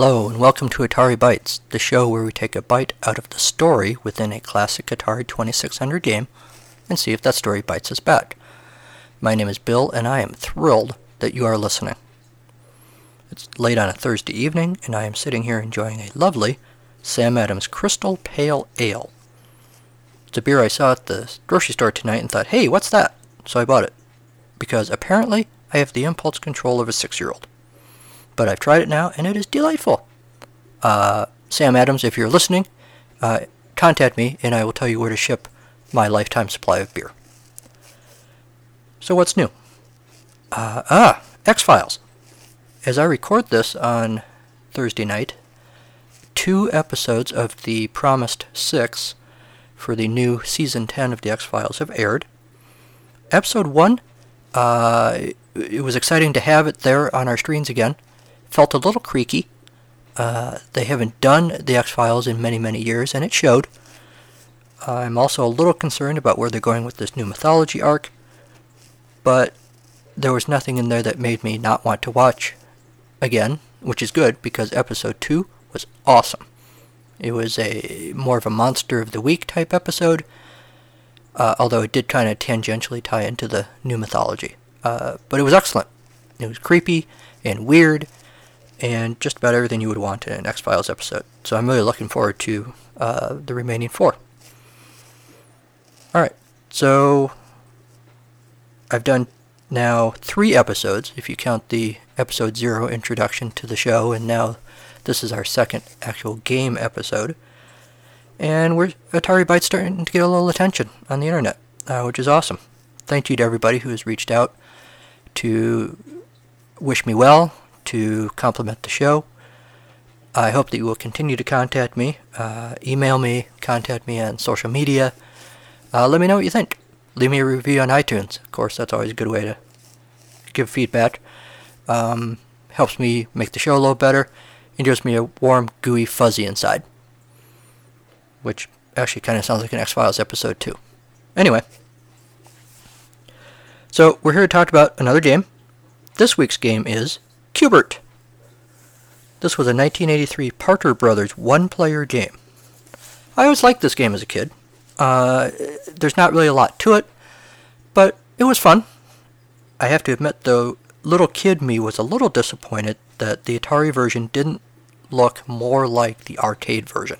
Hello, and welcome to Atari Bytes, the show where we take a bite out of the story within a classic Atari 2600 game and see if that story bites us back. My name is Bill, and I am thrilled that you are listening. It's late on a Thursday evening, and I am sitting here enjoying a lovely Sam Adams Crystal Pale Ale. It's a beer I saw at the grocery store tonight and thought, hey, what's that? So I bought it. Because apparently I have the impulse control of a six year old. But I've tried it now, and it is delightful. Uh, Sam Adams, if you're listening, uh, contact me, and I will tell you where to ship my lifetime supply of beer. So what's new? Uh, ah, X-Files. As I record this on Thursday night, two episodes of the promised six for the new season 10 of the X-Files have aired. Episode 1, uh, it was exciting to have it there on our screens again. Felt a little creaky. Uh, they haven't done the X-Files in many, many years, and it showed. I'm also a little concerned about where they're going with this new mythology arc, but there was nothing in there that made me not want to watch again, which is good because episode 2 was awesome. It was a more of a monster of the week type episode, uh, although it did kind of tangentially tie into the new mythology. Uh, but it was excellent. It was creepy and weird and just about everything you would want in an X Files episode. So I'm really looking forward to uh, the remaining four. Alright, so I've done now three episodes, if you count the episode zero introduction to the show, and now this is our second actual game episode. And we're Atari Bytes starting to get a little attention on the internet, uh, which is awesome. Thank you to everybody who has reached out to wish me well, to compliment the show. I hope that you will continue to contact me, uh, email me, contact me on social media. Uh, let me know what you think. Leave me a review on iTunes. Of course, that's always a good way to give feedback. Um, helps me make the show a little better and gives me a warm, gooey fuzzy inside. Which actually kind of sounds like an X Files episode, too. Anyway. So, we're here to talk about another game. This week's game is Q*bert. This was a 1983 Parker Brothers one-player game. I always liked this game as a kid. Uh, there's not really a lot to it, but it was fun. I have to admit, though, little kid me was a little disappointed that the Atari version didn't look more like the arcade version.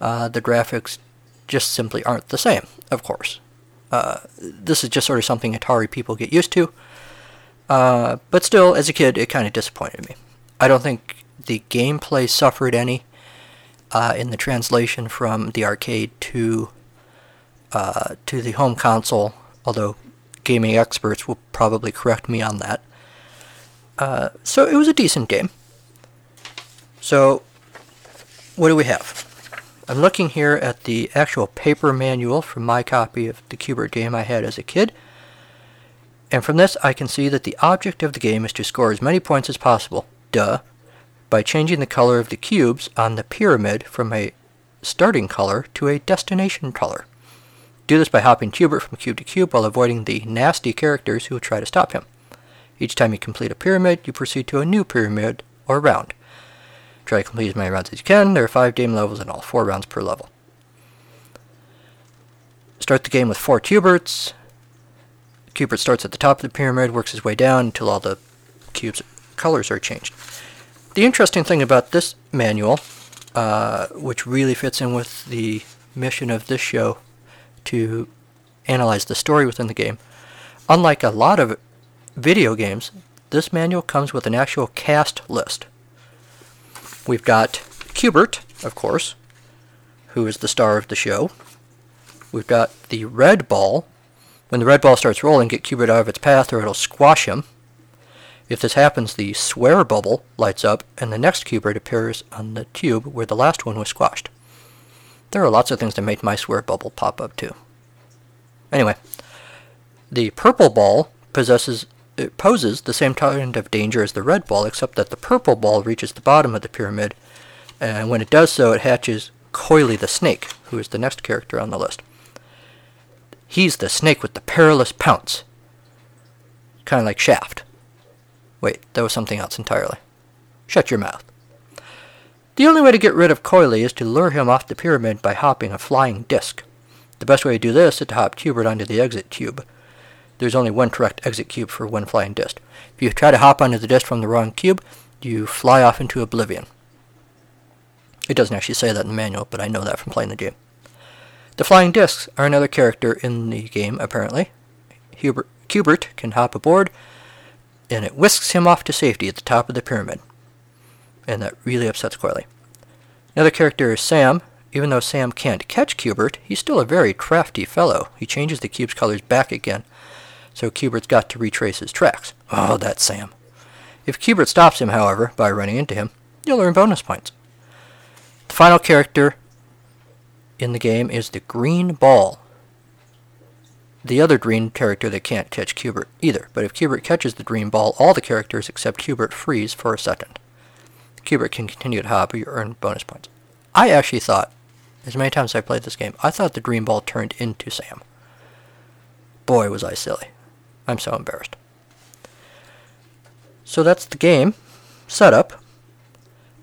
Uh, the graphics just simply aren't the same, of course. Uh, this is just sort of something Atari people get used to. Uh, but still, as a kid, it kind of disappointed me. I don't think the gameplay suffered any uh, in the translation from the arcade to uh, to the home console. Although gaming experts will probably correct me on that. Uh, so it was a decent game. So, what do we have? I'm looking here at the actual paper manual from my copy of the Q*bert game I had as a kid. And from this, I can see that the object of the game is to score as many points as possible, duh, by changing the color of the cubes on the pyramid from a starting color to a destination color. Do this by hopping Q*bert from cube to cube while avoiding the nasty characters who try to stop him. Each time you complete a pyramid, you proceed to a new pyramid or round. Try to complete as many rounds as you can. There are five game levels and all four rounds per level. Start the game with four Q*berts. Q*bert starts at the top of the pyramid, works his way down until all the cubes' colors are changed. The interesting thing about this manual, uh, which really fits in with the mission of this show to analyze the story within the game, unlike a lot of video games, this manual comes with an actual cast list. We've got Q*bert, of course, who is the star of the show. We've got the red ball, when the red ball starts rolling, get Q*bert out of its path or it'll squash him. If this happens, the swear bubble lights up and the next Q*bert appears on the tube where the last one was squashed. There are lots of things that make my swear bubble pop up too. Anyway, the purple ball possesses it poses the same kind of danger as the red ball, except that the purple ball reaches the bottom of the pyramid, and when it does so, it hatches Coily the Snake, who is the next character on the list. He's the snake with the perilous pounce. Kind of like Shaft. Wait, that was something else entirely. Shut your mouth. The only way to get rid of Coily is to lure him off the pyramid by hopping a flying disc. The best way to do this is to hop Q*bert onto the exit cube. There's only one correct exit cube for one flying disc. If you try to hop onto the disc from the wrong cube, you fly off into oblivion. It doesn't actually say that in the manual, but I know that from playing the game. The flying discs are another character in the game, apparently. Hubert, Q*bert can hop aboard, and it whisks him off to safety at the top of the pyramid. And that really upsets Coily. Another character is Sam. Even though Sam can't catch Q*bert, he's still a very crafty fellow. He changes the cube's colors back again, so Q*bert's got to retrace his tracks. Oh, that's Sam. If Q*bert stops him, however, by running into him, you'll earn bonus points. The final character in the game is the Green Ball. The other green character that can't catch Q*bert either, but if Q*bert catches the green ball, all the characters except Q*bert freeze for a second. Q*bert can continue to hop, but you earn bonus points. I actually thought, as many times as I played this game, I thought the green ball turned into Sam. Boy, was I silly. I'm so embarrassed. So that's the game setup.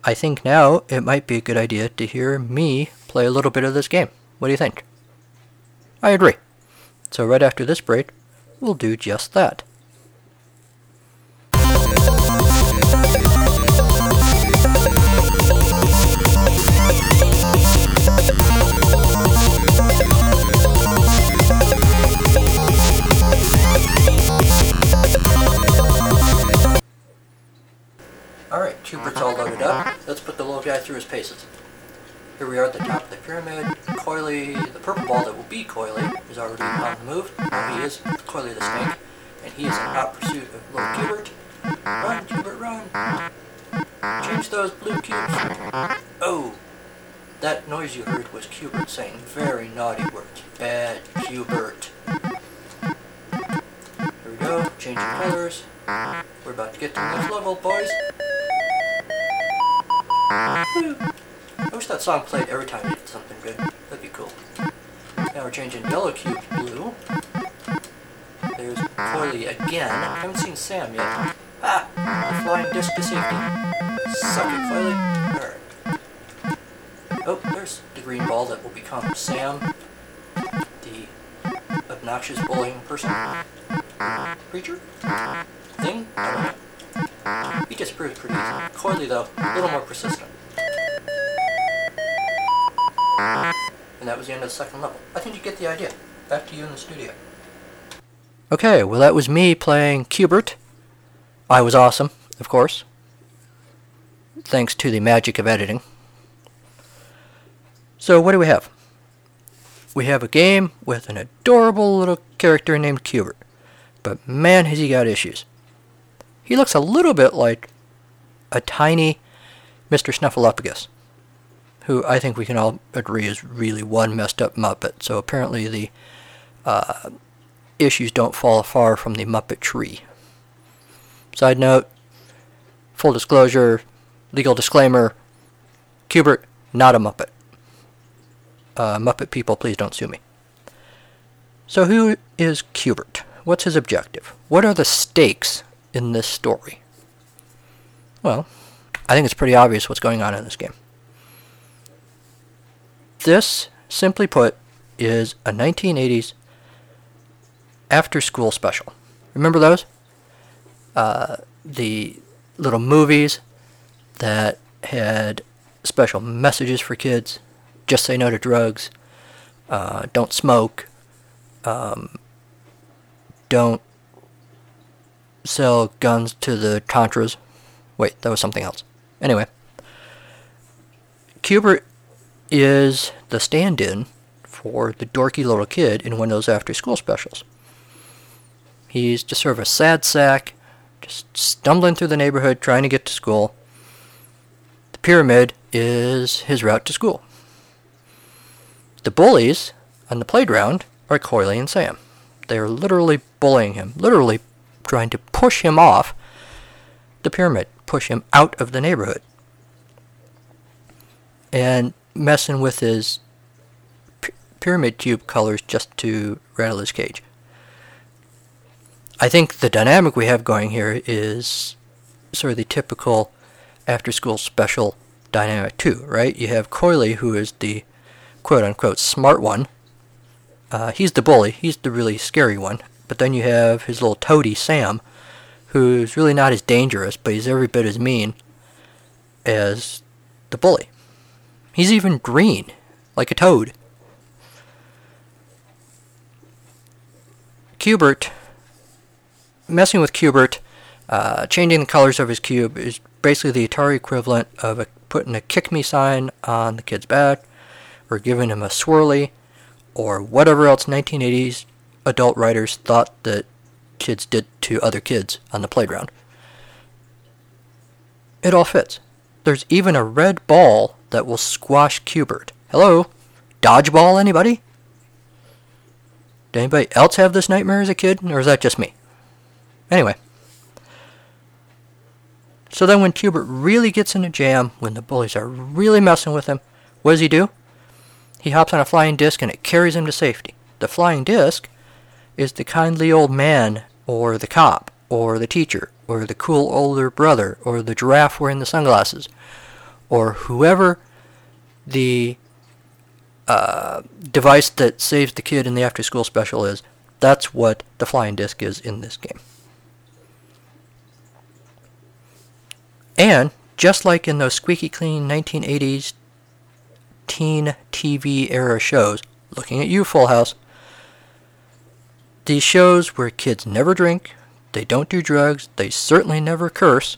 I think now it might be a good idea to hear me play a little bit of this game. What do you think? I agree. So right after this break, we'll do just that. Alright, Q*bert's all loaded up. Let's put the little guy through his paces. Here we are at the top of the pyramid. Coily, the purple ball that will be Coily, is already on the move. He is Coily the snake, and he is in hot pursuit of little Q*bert. Run, Q*bert, run! Change those blue cubes. Oh! That noise you heard was Q*bert saying very naughty words. Bad Q*bert. Here we go, changing colors. We're about to get to the next level, boys. I wish that song played every time you did something good. That'd be cool. Now we're changing yellow cube blue. There's Coily again. I haven't seen Sam yet. Ah! Flying disc to safety. Suck it, Coily. Alright. Oh, there's the green ball that will become Sam. The obnoxious bullying person. Creature? Thing? Know. He disappears pretty easily. Coily, though, a little more persistent. And that was the end of the second level. I think you get the idea. Back to you in the studio. Okay, well that was me playing Q*bert. I was awesome, of course. Thanks to the magic of editing. So what do we have? We have a game with an adorable little character named Q*bert. But man has he got issues. He looks a little bit like a tiny Mr. Snuffleupagus, who I think we can all agree is really one messed up Muppet. So apparently the uh, issues don't fall far from the Muppet tree. Side note, full disclosure, legal disclaimer, Q*bert, not a Muppet. Uh, Muppet people, please don't sue me. So who is Q*bert? What's his objective? What are the stakes in this story? Well, I think it's pretty obvious what's going on in this game. This, simply put, is a 1980s after school special. Remember those? Uh, the little movies that had special messages for kids. Just say no to drugs. Uh, don't smoke. Um, don't sell guns to the Contras. Wait, that was something else. Anyway, Q*bert is the stand in for the dorky little kid in one of those after school specials. He's just sort of a sad sack, just stumbling through the neighborhood trying to get to school. The pyramid is his route to school. The bullies on the playground are Coily and Sam. They are literally bullying him, literally trying to push him off the pyramid, push him out of the neighborhood. And messing with his pyramid cube colors just to rattle his cage. I think the dynamic we have going here is sort of the typical after school special dynamic too, right? You have Coily, who is the quote unquote smart one. Uh, he's the bully. He's the really scary one. But then you have his little toady, Sam, who's really not as dangerous, but he's every bit as mean as the bully. He's even green, like a toad. Q*bert, messing with Q*bert, uh, changing the colors of his cube is basically the Atari equivalent of a, putting a kick me sign on the kid's back, or giving him a swirly, or whatever else 1980s adult writers thought that kids did to other kids on the playground. It all fits. There's even a red ball that will squash Q*bert. Hello? Dodgeball, anybody? Did anybody else have this nightmare as a kid, or is that just me? Anyway. So then when Q*bert really gets in a jam, when the bullies are really messing with him, what does he do? He hops on a flying disc and it carries him to safety. The flying disc is the kindly old man, or the cop, or the teacher, or the cool older brother, or the giraffe wearing the sunglasses, or whoever the uh, device that saves the kid in the after school special is. That's what the flying disc is in this game. And just like in those squeaky clean 1980s teen TV era shows, looking at you, Full House, these shows where kids never drink, they don't do drugs, they certainly never curse.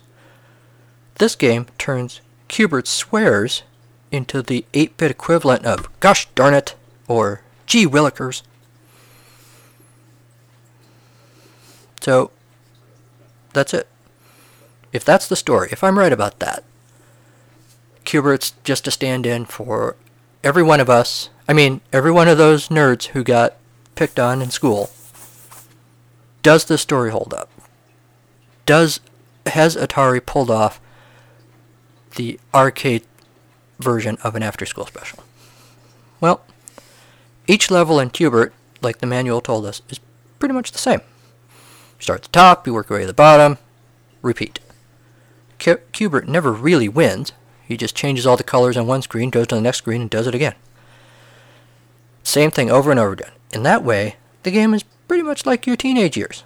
This game turns Q*bert swears into the 8 bit equivalent of gosh darn it or gee willikers. So, that's it. If that's the story, if I'm right about that, Q*bert's just a stand in for every one of us. I mean, every one of those nerds who got picked on in school does the story hold up? Does has Atari pulled off the arcade version of an after-school special? Well, each level in Q*bert, like the manual told us, is pretty much the same. You start at the top, you work your way to the bottom, repeat. Q*bert never really wins. He just changes all the colors on one screen, goes to the next screen, and does it again. Same thing over and over again. In that way, the game is pretty much like your teenage years.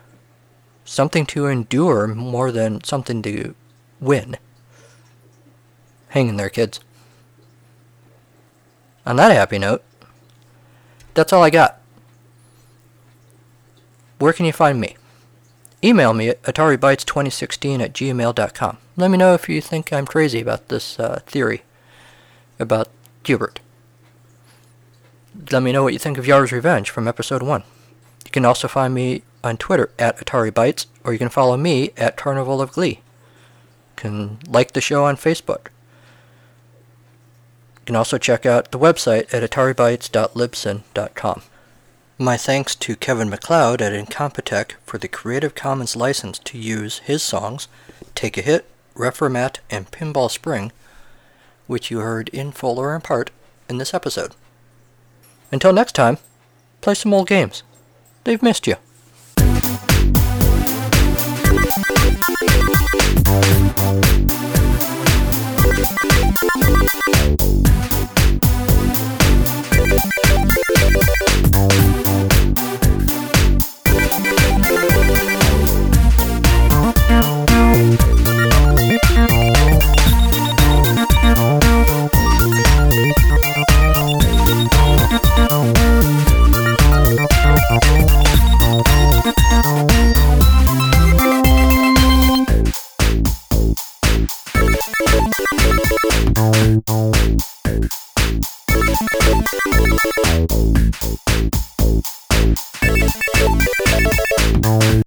Something to endure more than something to win. Hang in there, kids. On that happy note, that's all I got. Where can you find me? Email me at ataribytes2016 at gmail.com. Let me know if you think I'm crazy about this uh, theory about Q*bert. Let me know what you think of Yars' Revenge from episode 1. You can also find me on Twitter at Atari Bytes, or you can follow me at Carnival of Glee. You can like the show on Facebook. You can also check out the website at ataribytes.libsyn.com. My thanks to Kevin MacLeod at Incompetech for the Creative Commons license to use his songs, Take a Hit, Reformat, and Pinball Spring, which you heard in full or in part in this episode. Until next time, play some old games. They've missed you.